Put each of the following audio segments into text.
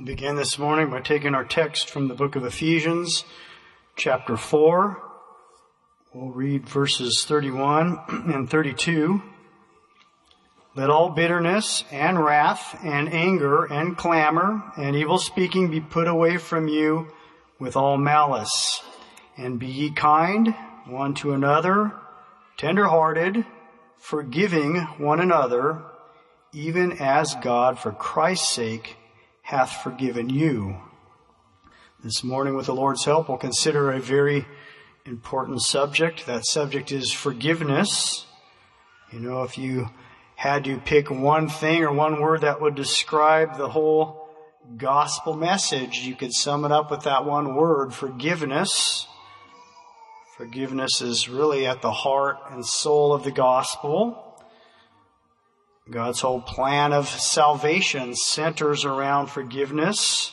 We'll begin this morning by taking our text from the book of Ephesians, chapter 4. We'll read verses 31 and 32. Let all bitterness and wrath and anger and clamor and evil speaking be put away from you with all malice. And be ye kind one to another, tender hearted, forgiving one another, even as God for Christ's sake hath forgiven you. This morning, with the Lord's help, we'll consider a very important subject. That subject is forgiveness. You know, if you had to pick one thing or one word that would describe the whole gospel message, you could sum it up with that one word, forgiveness. Forgiveness is really at the heart and soul of the gospel. God's whole plan of salvation centers around forgiveness.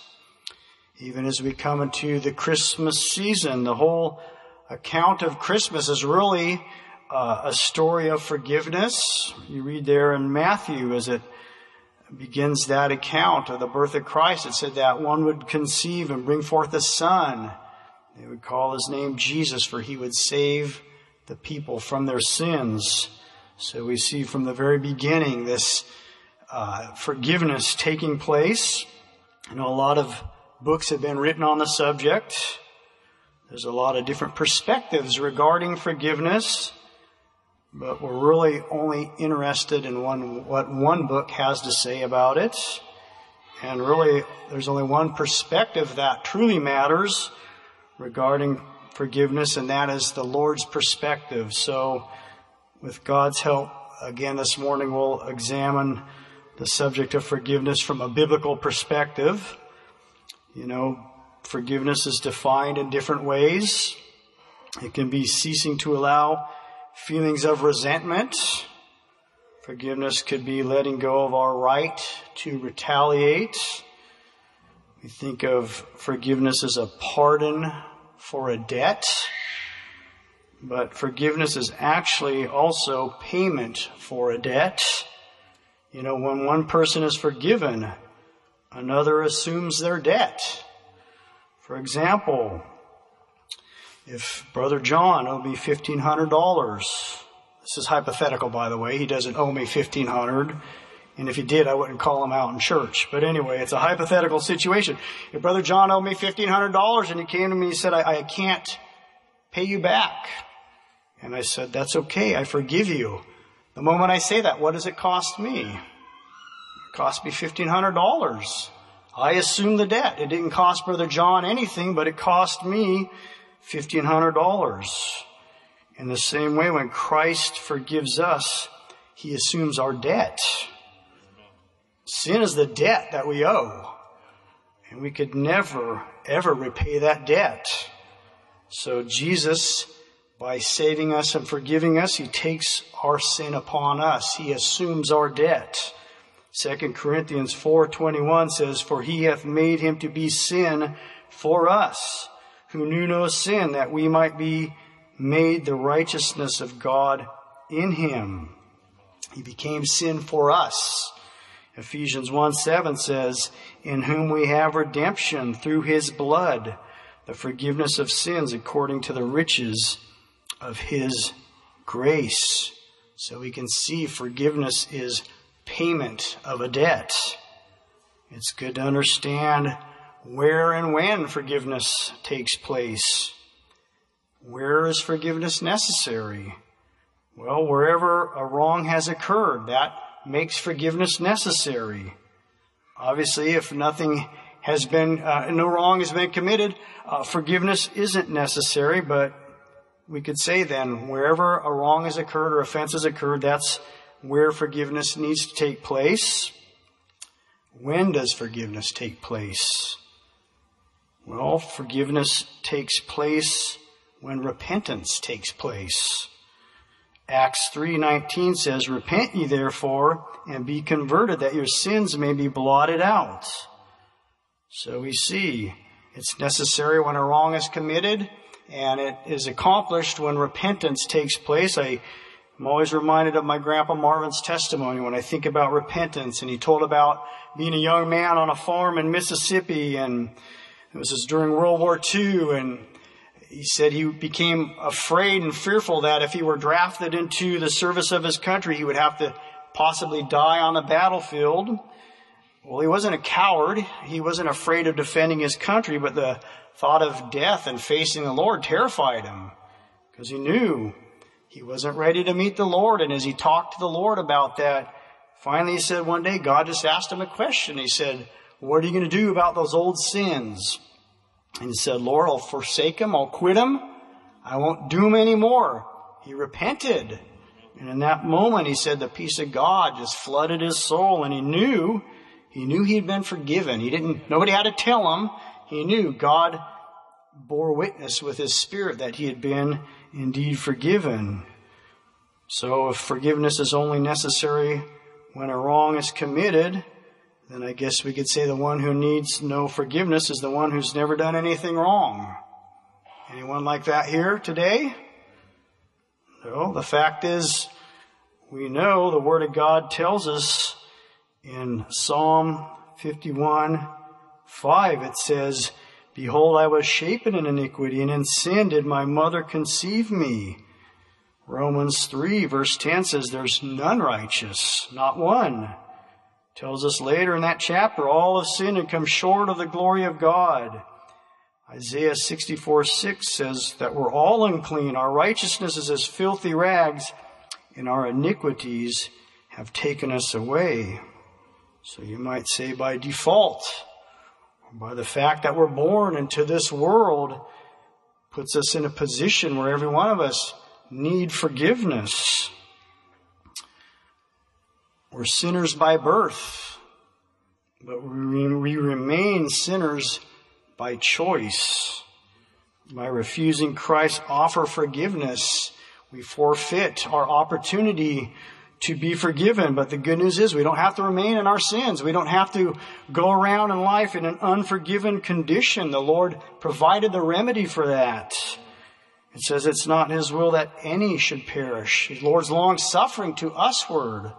Even as we come into the Christmas season, the whole account of Christmas is really uh, a story of forgiveness. You read there in Matthew as it begins that account of the birth of Christ. It said that one would conceive and bring forth a son. They would call his name Jesus, for he would save the people from their sins. So we see from the very beginning this uh, forgiveness taking place. You know, a lot of books have been written on the subject. There's a lot of different perspectives regarding forgiveness, but we're really only interested in one, what one book has to say about it. And really, there's only one perspective that truly matters regarding forgiveness, and that is the Lord's perspective. So, with God's help, again this morning we'll examine the subject of forgiveness from a biblical perspective. You know, forgiveness is defined in different ways. It can be ceasing to allow feelings of resentment. Forgiveness could be letting go of our right to retaliate. We think of forgiveness as a pardon for a debt. But forgiveness is actually also payment for a debt. You know, when one person is forgiven, another assumes their debt. For example, if Brother John owed me $1,500, this is hypothetical, by the way. He doesn't owe me 1500 and if he did, I wouldn't call him out in church. But anyway, it's a hypothetical situation. If Brother John owed me $1,500 and he came to me and said, I, I can't pay you back. And I said, That's okay. I forgive you. The moment I say that, what does it cost me? It cost me $1,500. I assumed the debt. It didn't cost Brother John anything, but it cost me $1,500. In the same way, when Christ forgives us, he assumes our debt. Sin is the debt that we owe. And we could never, ever repay that debt. So Jesus by saving us and forgiving us, he takes our sin upon us. He assumes our debt. 2 Corinthians 4:21 says, "For he hath made him to be sin for us, who knew no sin, that we might be made the righteousness of God in him." He became sin for us. Ephesians 1 7 says, In whom we have redemption through his blood, the forgiveness of sins according to the riches of His grace. So we can see forgiveness is payment of a debt. It's good to understand where and when forgiveness takes place. Where is forgiveness necessary? Well, wherever a wrong has occurred, that makes forgiveness necessary. Obviously, if nothing has been, uh, no wrong has been committed, uh, forgiveness isn't necessary, but we could say then, wherever a wrong has occurred or offense has occurred, that's where forgiveness needs to take place. When does forgiveness take place? Well, forgiveness takes place when repentance takes place. Acts 3:19 says, "Repent ye therefore and be converted that your sins may be blotted out." So we see it's necessary when a wrong is committed and it is accomplished when repentance takes place. I I'm always reminded of my grandpa Marvin's testimony when I think about repentance and he told about being a young man on a farm in Mississippi and it was during World War II and he said he became afraid and fearful that if he were drafted into the service of his country, he would have to possibly die on the battlefield. Well, he wasn't a coward. He wasn't afraid of defending his country, but the thought of death and facing the Lord terrified him because he knew he wasn't ready to meet the Lord. And as he talked to the Lord about that, finally he said one day, God just asked him a question. He said, what are you going to do about those old sins? And he said, Lord, I'll forsake them. I'll quit them. I won't do them anymore. He repented. And in that moment, he said the peace of God just flooded his soul and he knew, he knew he'd been forgiven. He didn't, nobody had to tell him. He knew God bore witness with his spirit that he had been indeed forgiven. So if forgiveness is only necessary when a wrong is committed, then I guess we could say the one who needs no forgiveness is the one who's never done anything wrong. Anyone like that here today? No, the fact is, we know the Word of God tells us in Psalm 51, 5, it says, Behold, I was shapen in iniquity, and in sin did my mother conceive me. Romans 3 verse 10 says, There's none righteous, not one. Tells us later in that chapter, all have sinned and come short of the glory of God. Isaiah 64 6 says that we're all unclean. Our righteousness is as filthy rags, and our iniquities have taken us away. So you might say by default, by the fact that we're born into this world, puts us in a position where every one of us need forgiveness. We're sinners by birth, but we remain sinners by choice. By refusing Christ's offer of forgiveness, we forfeit our opportunity to be forgiven. But the good news is we don't have to remain in our sins. We don't have to go around in life in an unforgiven condition. The Lord provided the remedy for that. It says it's not His will that any should perish. The Lord's long suffering to usward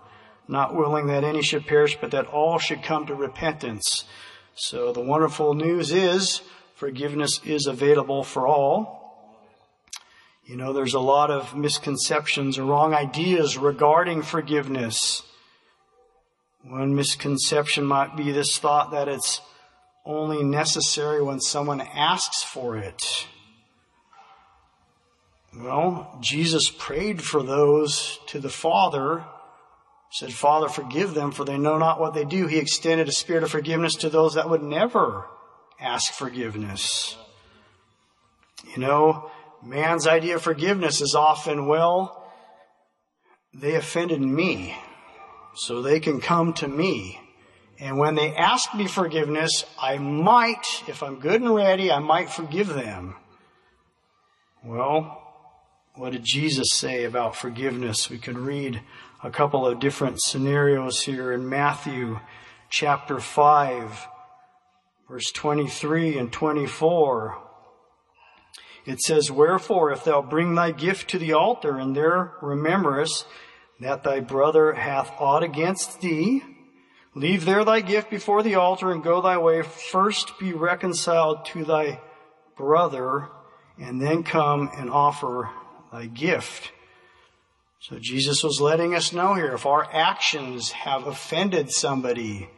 not willing that any should perish, but that all should come to repentance. So the wonderful news is forgiveness is available for all. You know, there's a lot of misconceptions or wrong ideas regarding forgiveness. One misconception might be this thought that it's only necessary when someone asks for it. Well, Jesus prayed for those to the Father said, Father, forgive them, for they know not what they do. He extended a spirit of forgiveness to those that would never ask forgiveness. You know, man's idea of forgiveness is often, well, they offended me, so they can come to me. And when they ask me forgiveness, I might, if I'm good and ready, I might forgive them. Well, what did Jesus say about forgiveness? We can read a couple of different scenarios here in Matthew chapter 5, verse 23 and 24. It says, Wherefore, if thou bring thy gift to the altar, and there rememberest that thy brother hath aught against thee, leave there thy gift before the altar, and go thy way. First be reconciled to thy brother, and then come and offer thy gift. So Jesus was letting us know here if our actions have offended somebody,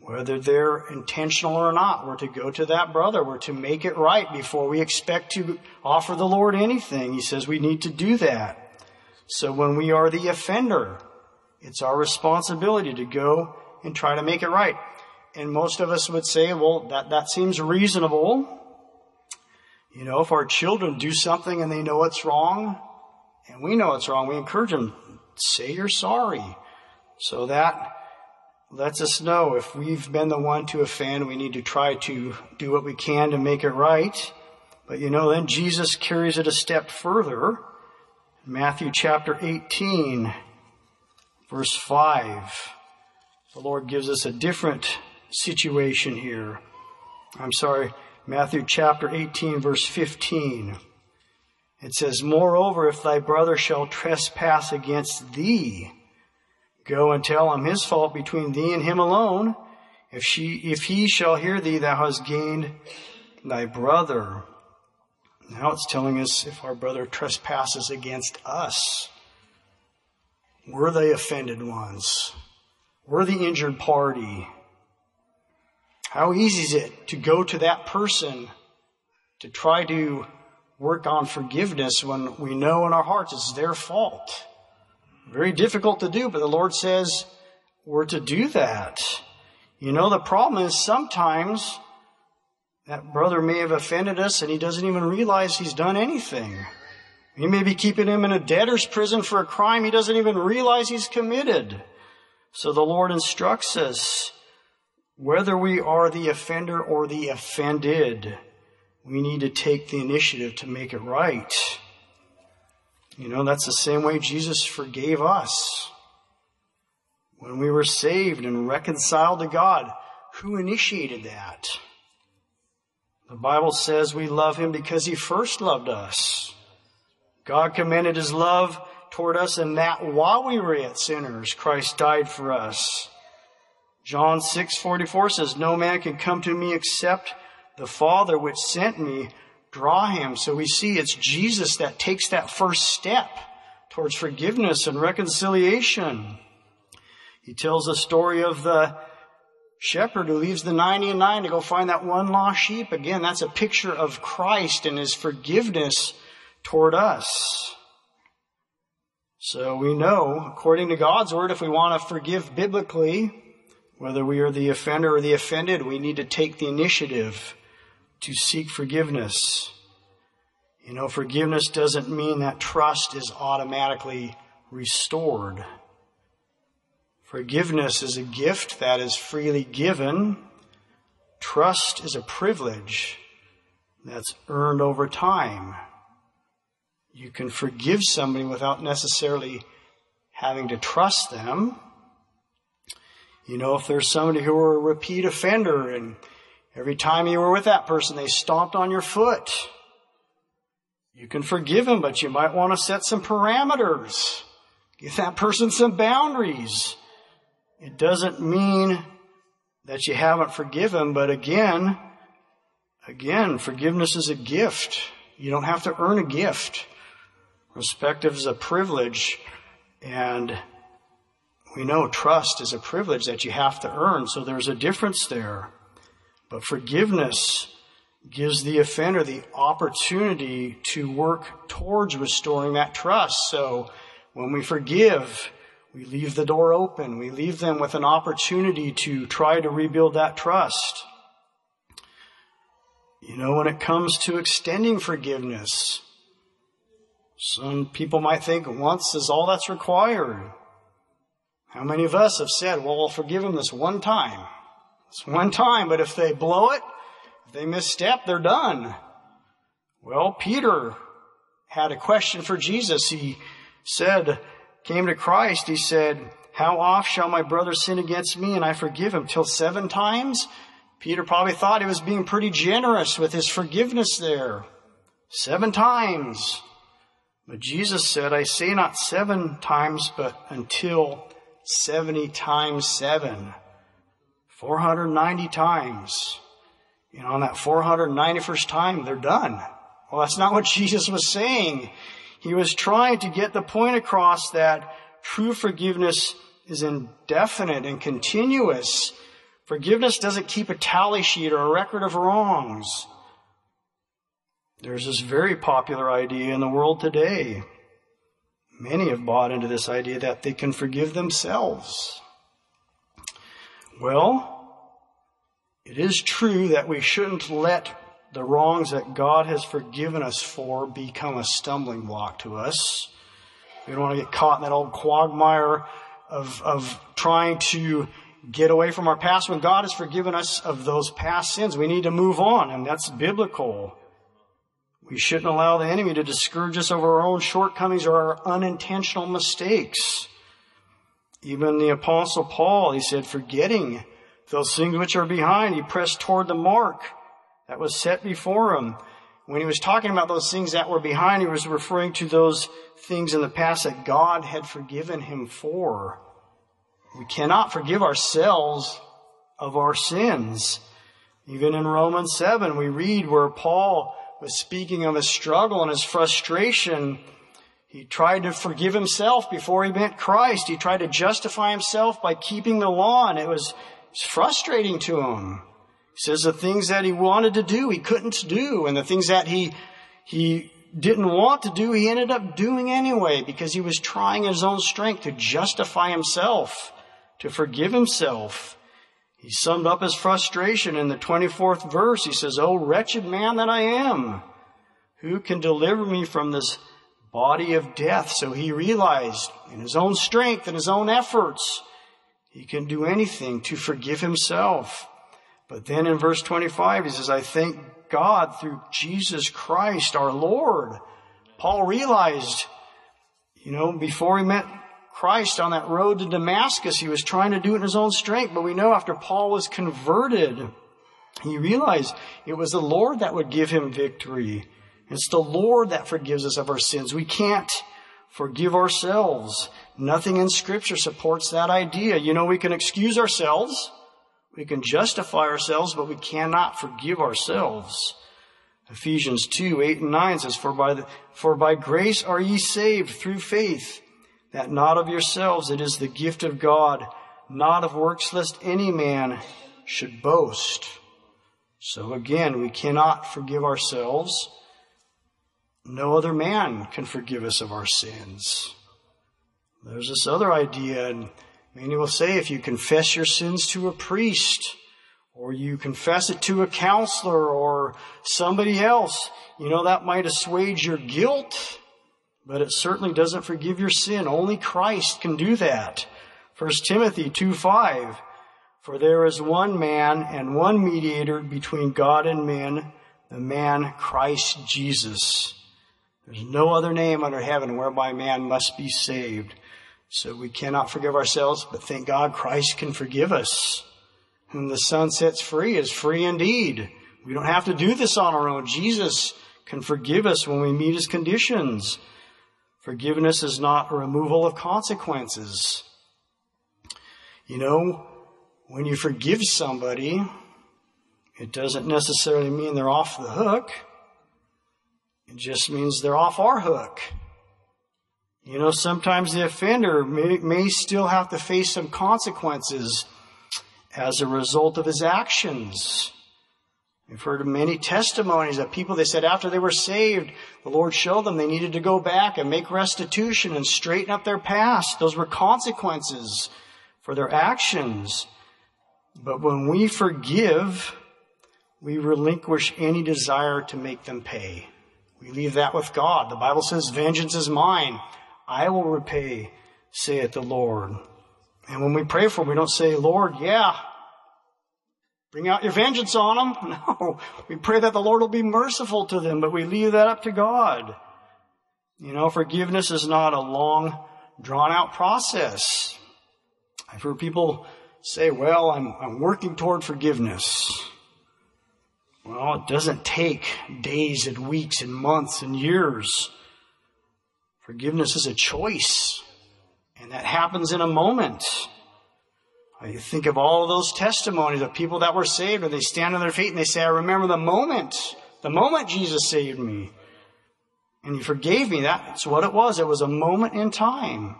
whether they're intentional or not, we're to go to that brother. We're to make it right before we expect to offer the Lord anything. He says we need to do that. So when we are the offender, it's our responsibility to go and try to make it right. And most of us would say, well, that, that seems reasonable. You know, if our children do something and they know it's wrong, and we know it's wrong, we encourage them, say you're sorry. So that lets us know if we've been the one to offend, we need to try to do what we can to make it right. But you know, then Jesus carries it a step further. Matthew chapter 18, verse 5. The Lord gives us a different situation here. I'm sorry, Matthew chapter 18, verse 15. It says, Moreover, if thy brother shall trespass against thee, go and tell him his fault between thee and him alone. If she, if he shall hear thee, thou hast gained thy brother. Now it's telling us if our brother trespasses against us, we're the offended ones. We're the injured party. How easy is it to go to that person to try to work on forgiveness when we know in our hearts it's their fault? Very difficult to do, but the Lord says we're to do that. You know, the problem is sometimes that brother may have offended us and he doesn't even realize he's done anything. He may be keeping him in a debtor's prison for a crime he doesn't even realize he's committed. So the Lord instructs us, whether we are the offender or the offended, we need to take the initiative to make it right. You know, that's the same way Jesus forgave us. When we were saved and reconciled to God, who initiated that? The Bible says we love Him because He first loved us. God commended His love toward us and that while we were yet sinners, Christ died for us. John 6:44 says, "No man can come to me except the Father which sent me draw him." So we see it's Jesus that takes that first step towards forgiveness and reconciliation. He tells the story of the shepherd who leaves the 90 and 9 to go find that one lost sheep. Again, that's a picture of Christ and his forgiveness toward us. So we know, according to God's word, if we want to forgive biblically, whether we are the offender or the offended, we need to take the initiative to seek forgiveness. You know, forgiveness doesn't mean that trust is automatically restored. Forgiveness is a gift that is freely given. Trust is a privilege that's earned over time. You can forgive somebody without necessarily having to trust them. You know, if there's somebody who are a repeat offender and every time you were with that person, they stomped on your foot, you can forgive them, but you might want to set some parameters. Give that person some boundaries. It doesn't mean that you haven't forgiven, but again, again, forgiveness is a gift. You don't have to earn a gift. Respect is a privilege, and we know trust is a privilege that you have to earn, so there's a difference there. But forgiveness gives the offender the opportunity to work towards restoring that trust. So when we forgive, we leave the door open. We leave them with an opportunity to try to rebuild that trust. You know, when it comes to extending forgiveness, some people might think once is all that's required. How many of us have said, well, I'll forgive them this one time? It's one time, but if they blow it, if they misstep, they're done. Well, Peter had a question for Jesus. He said, came to Christ, he said, How oft shall my brother sin against me and I forgive him? Till seven times? Peter probably thought he was being pretty generous with his forgiveness there. Seven times. But Jesus said, I say not seven times, but until 70 times seven. 490 times. You know, on that 491st time, they're done. Well, that's not what Jesus was saying. He was trying to get the point across that true forgiveness is indefinite and continuous. Forgiveness doesn't keep a tally sheet or a record of wrongs. There's this very popular idea in the world today. Many have bought into this idea that they can forgive themselves. Well, it is true that we shouldn't let the wrongs that God has forgiven us for become a stumbling block to us. We don't want to get caught in that old quagmire of, of trying to get away from our past. When God has forgiven us of those past sins, we need to move on, and that's biblical. We shouldn't allow the enemy to discourage us over our own shortcomings or our unintentional mistakes. Even the apostle Paul, he said, forgetting those things which are behind, he pressed toward the mark that was set before him. when he was talking about those things that were behind, he was referring to those things in the past that God had forgiven him for. We cannot forgive ourselves of our sins. Even in Romans 7, we read where Paul was speaking of his struggle and his frustration. He tried to forgive himself before he met Christ. He tried to justify himself by keeping the law, and it was frustrating to him. He says the things that he wanted to do, he couldn't do, and the things that he, he didn't want to do, he ended up doing anyway because he was trying his own strength to justify himself, to forgive himself. He summed up his frustration in the 24th verse. He says, Oh, wretched man that I am, who can deliver me from this body of death? So he realized in his own strength and his own efforts, he can do anything to forgive himself. But then in verse 25, he says, I thank God through Jesus Christ our Lord. Paul realized, you know, before he met Christ on that road to Damascus, he was trying to do it in his own strength, but we know after Paul was converted, he realized it was the Lord that would give him victory. It's the Lord that forgives us of our sins. We can't forgive ourselves. Nothing in scripture supports that idea. You know, we can excuse ourselves. We can justify ourselves, but we cannot forgive ourselves. Ephesians 2, 8 and 9 says, For by, the, for by grace are ye saved through faith, that not of yourselves, it is the gift of God, not of works lest any man should boast. So again, we cannot forgive ourselves. No other man can forgive us of our sins. There's this other idea, and Many will say if you confess your sins to a priest, or you confess it to a counselor or somebody else, you know, that might assuage your guilt, but it certainly doesn't forgive your sin. Only Christ can do that. 1 Timothy 2 5. For there is one man and one mediator between God and men, the man Christ Jesus. There's no other name under heaven whereby man must be saved. So we cannot forgive ourselves, but thank God Christ can forgive us. Whom the Son sets free is free indeed. We don't have to do this on our own. Jesus can forgive us when we meet his conditions. Forgiveness is not a removal of consequences. You know, when you forgive somebody, it doesn't necessarily mean they're off the hook. It just means they're off our hook. You know, sometimes the offender may, may still have to face some consequences as a result of his actions. We've heard of many testimonies of people they said after they were saved, the Lord showed them they needed to go back and make restitution and straighten up their past. Those were consequences for their actions. But when we forgive, we relinquish any desire to make them pay. We leave that with God. The Bible says, vengeance is mine. I will repay, saith the Lord. And when we pray for them, we don't say, Lord, yeah, bring out your vengeance on them. No, we pray that the Lord will be merciful to them, but we leave that up to God. You know, forgiveness is not a long, drawn out process. I've heard people say, well, I'm, I'm working toward forgiveness. Well, it doesn't take days and weeks and months and years. Forgiveness is a choice, and that happens in a moment. I think of all of those testimonies of people that were saved, and they stand on their feet and they say, I remember the moment, the moment Jesus saved me. And he forgave me. That's what it was. It was a moment in time.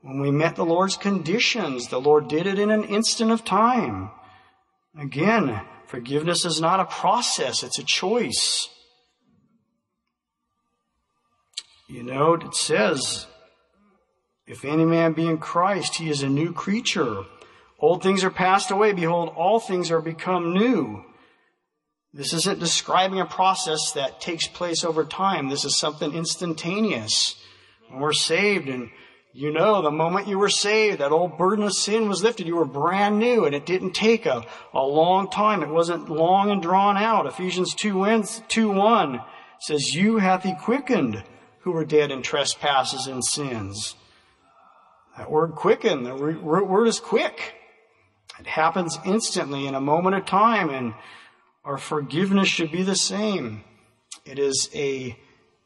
When we met the Lord's conditions, the Lord did it in an instant of time. Again, forgiveness is not a process, it's a choice. You know, it says, if any man be in Christ, he is a new creature. Old things are passed away. Behold, all things are become new. This isn't describing a process that takes place over time. This is something instantaneous. When we're saved and you know, the moment you were saved, that old burden of sin was lifted. You were brand new and it didn't take a, a long time. It wasn't long and drawn out. Ephesians 2 1, 2 1 says, You hath he quickened who were dead in trespasses and sins. That word quicken, the root word is quick. It happens instantly in a moment of time and our forgiveness should be the same. It is a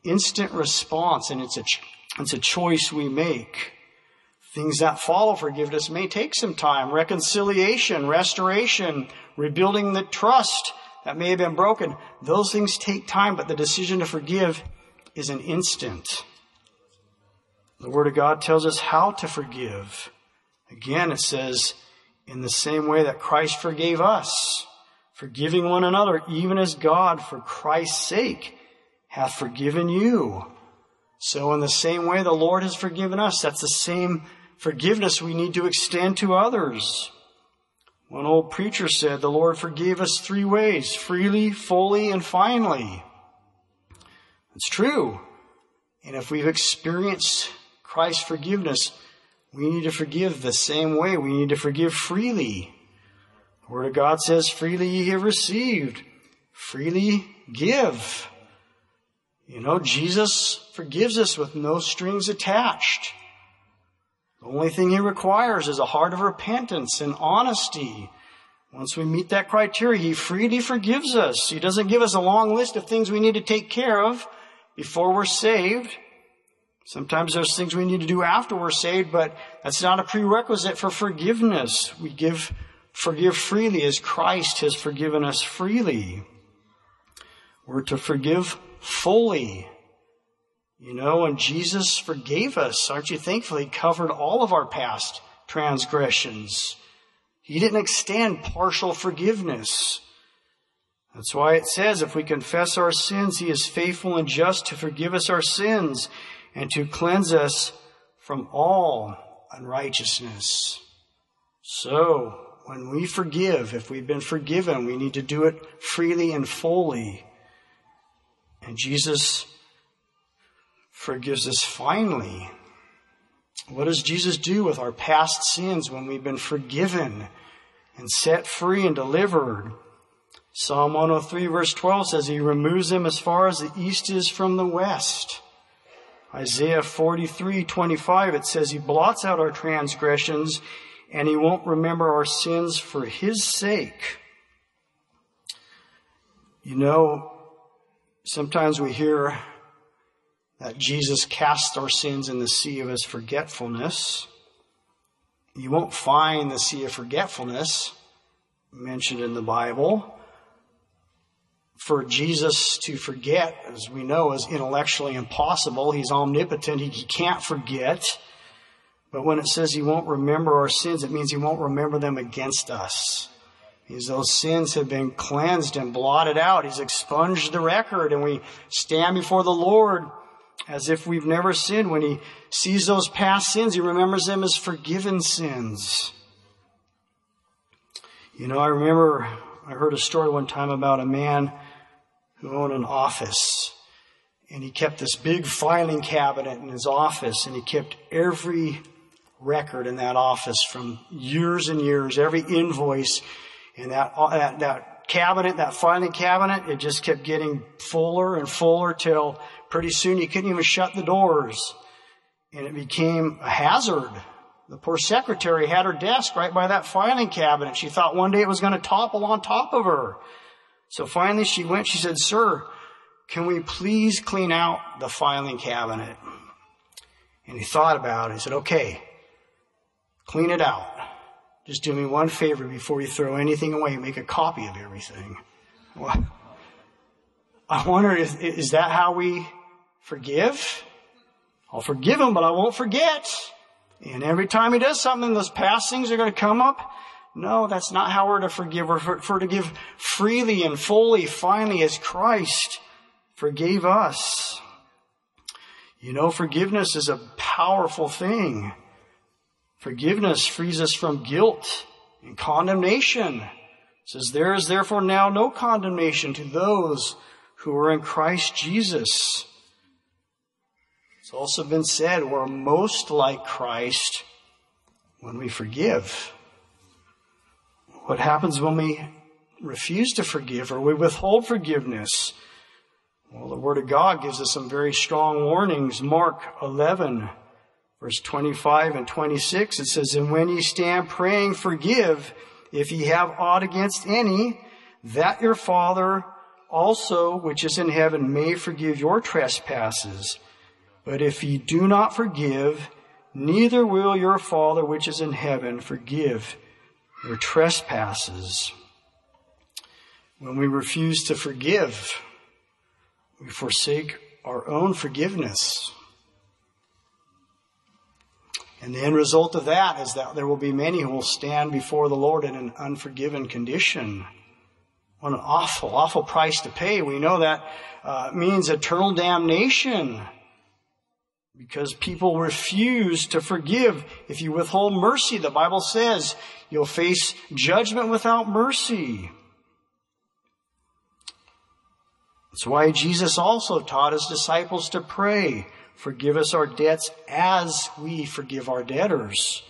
instant response and it's a, it's a choice we make. Things that follow forgiveness may take some time. Reconciliation, restoration, rebuilding the trust that may have been broken. Those things take time, but the decision to forgive is an instant. The Word of God tells us how to forgive. Again, it says, in the same way that Christ forgave us, forgiving one another, even as God, for Christ's sake, hath forgiven you. So in the same way the Lord has forgiven us, that's the same forgiveness we need to extend to others. One old preacher said the Lord forgave us three ways, freely, fully, and finally. It's true. And if we've experienced Christ's forgiveness, we need to forgive the same way. We need to forgive freely. The Word of God says, freely ye have received, freely give. You know, Jesus forgives us with no strings attached. The only thing he requires is a heart of repentance and honesty. Once we meet that criteria, he freely forgives us. He doesn't give us a long list of things we need to take care of before we're saved. Sometimes there's things we need to do after we're saved, but that's not a prerequisite for forgiveness. We give, forgive freely as Christ has forgiven us freely. We're to forgive fully. You know, and Jesus forgave us. Aren't you thankful? He covered all of our past transgressions. He didn't extend partial forgiveness. That's why it says if we confess our sins, He is faithful and just to forgive us our sins and to cleanse us from all unrighteousness. So, when we forgive, if we've been forgiven, we need to do it freely and fully. And Jesus forgives us finally. What does Jesus do with our past sins when we've been forgiven and set free and delivered? Psalm 103 verse 12 says he removes them as far as the east is from the west. Isaiah 43, 25, it says he blots out our transgressions and he won't remember our sins for his sake. You know, sometimes we hear that Jesus cast our sins in the sea of his forgetfulness. You won't find the sea of forgetfulness mentioned in the Bible. For Jesus to forget, as we know, is intellectually impossible. He's omnipotent. He, he can't forget. But when it says he won't remember our sins, it means he won't remember them against us. Because those sins have been cleansed and blotted out. He's expunged the record and we stand before the Lord as if we've never sinned. When he sees those past sins, he remembers them as forgiven sins. You know, I remember I heard a story one time about a man who owned an office. And he kept this big filing cabinet in his office, and he kept every record in that office from years and years, every invoice in that, that, that cabinet, that filing cabinet, it just kept getting fuller and fuller till pretty soon you couldn't even shut the doors. And it became a hazard. The poor secretary had her desk right by that filing cabinet. She thought one day it was going to topple on top of her. So finally she went, she said, Sir, can we please clean out the filing cabinet? And he thought about it. He said, Okay, clean it out. Just do me one favor before you throw anything away. Make a copy of everything. Well, I wonder, is, is that how we forgive? I'll forgive him, but I won't forget. And every time he does something, those past things are going to come up. No, that's not how we're to forgive. We're for, for to give freely and fully, finally, as Christ forgave us. You know, forgiveness is a powerful thing. Forgiveness frees us from guilt and condemnation. It says, There is therefore now no condemnation to those who are in Christ Jesus. It's also been said we're most like Christ when we forgive. What happens when we refuse to forgive or we withhold forgiveness? Well, the Word of God gives us some very strong warnings. Mark 11, verse 25 and 26, it says, And when ye stand praying, forgive if ye have aught against any, that your Father also which is in heaven may forgive your trespasses. But if ye do not forgive, neither will your Father which is in heaven forgive your trespasses. When we refuse to forgive, we forsake our own forgiveness. And the end result of that is that there will be many who will stand before the Lord in an unforgiven condition. What an awful, awful price to pay. We know that uh, means eternal damnation because people refuse to forgive. If you withhold mercy, the Bible says you'll face judgment without mercy. That's why Jesus also taught his disciples to pray, forgive us our debts as we forgive our debtors.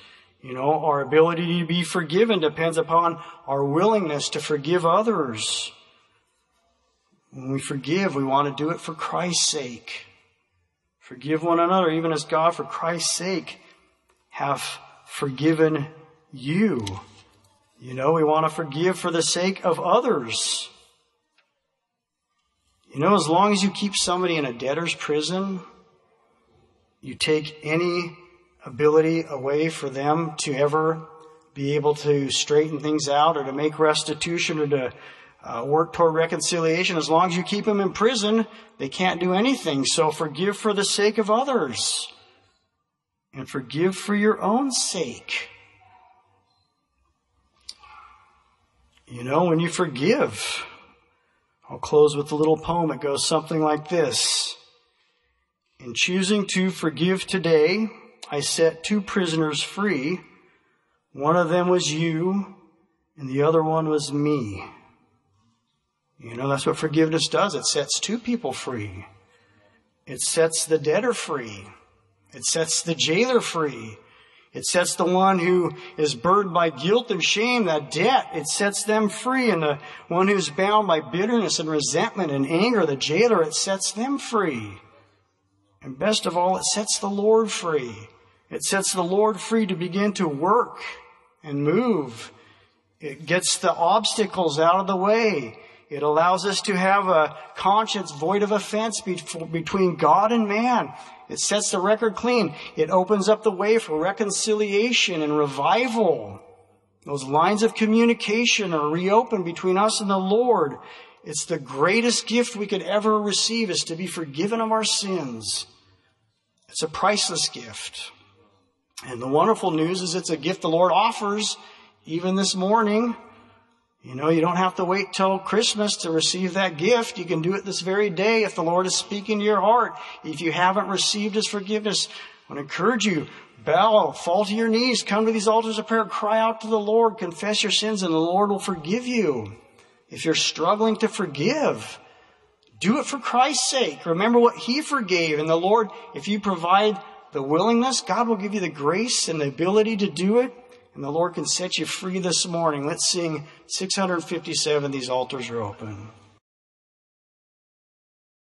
You know, our ability to be forgiven depends upon our willingness to forgive others. When we forgive, we want to do it for Christ's sake. Forgive one another, even as God, for Christ's sake, have forgiven you. You know, we want to forgive for the sake of others. You know, as long as you keep somebody in a debtor's prison, you take any ability away for them to ever be able to straighten things out or to make restitution or to uh, work toward reconciliation. As long as you keep them in prison, they can't do anything. So forgive for the sake of others and forgive for your own sake. You know, when you forgive, I'll close with a little poem. It goes something like this. In choosing to forgive today, I set two prisoners free. One of them was you, and the other one was me. You know, that's what forgiveness does. It sets two people free. It sets the debtor free. It sets the jailer free. It sets the one who is burdened by guilt and shame, that debt, it sets them free. And the one who's bound by bitterness and resentment and anger, the jailer, it sets them free. And best of all, it sets the Lord free. It sets the Lord free to begin to work and move. It gets the obstacles out of the way. It allows us to have a conscience void of offense between God and man. It sets the record clean. It opens up the way for reconciliation and revival. Those lines of communication are reopened between us and the Lord. It's the greatest gift we could ever receive is to be forgiven of our sins. It's a priceless gift. And the wonderful news is it's a gift the Lord offers even this morning. You know, you don't have to wait till Christmas to receive that gift. You can do it this very day if the Lord is speaking to your heart. If you haven't received His forgiveness, I want to encourage you, bow, fall to your knees, come to these altars of prayer, cry out to the Lord, confess your sins, and the Lord will forgive you. If you're struggling to forgive, do it for Christ's sake. Remember what He forgave. And the Lord, if you provide the willingness, God will give you the grace and the ability to do it. And the Lord can set you free this morning. Let's sing 657. These altars are open.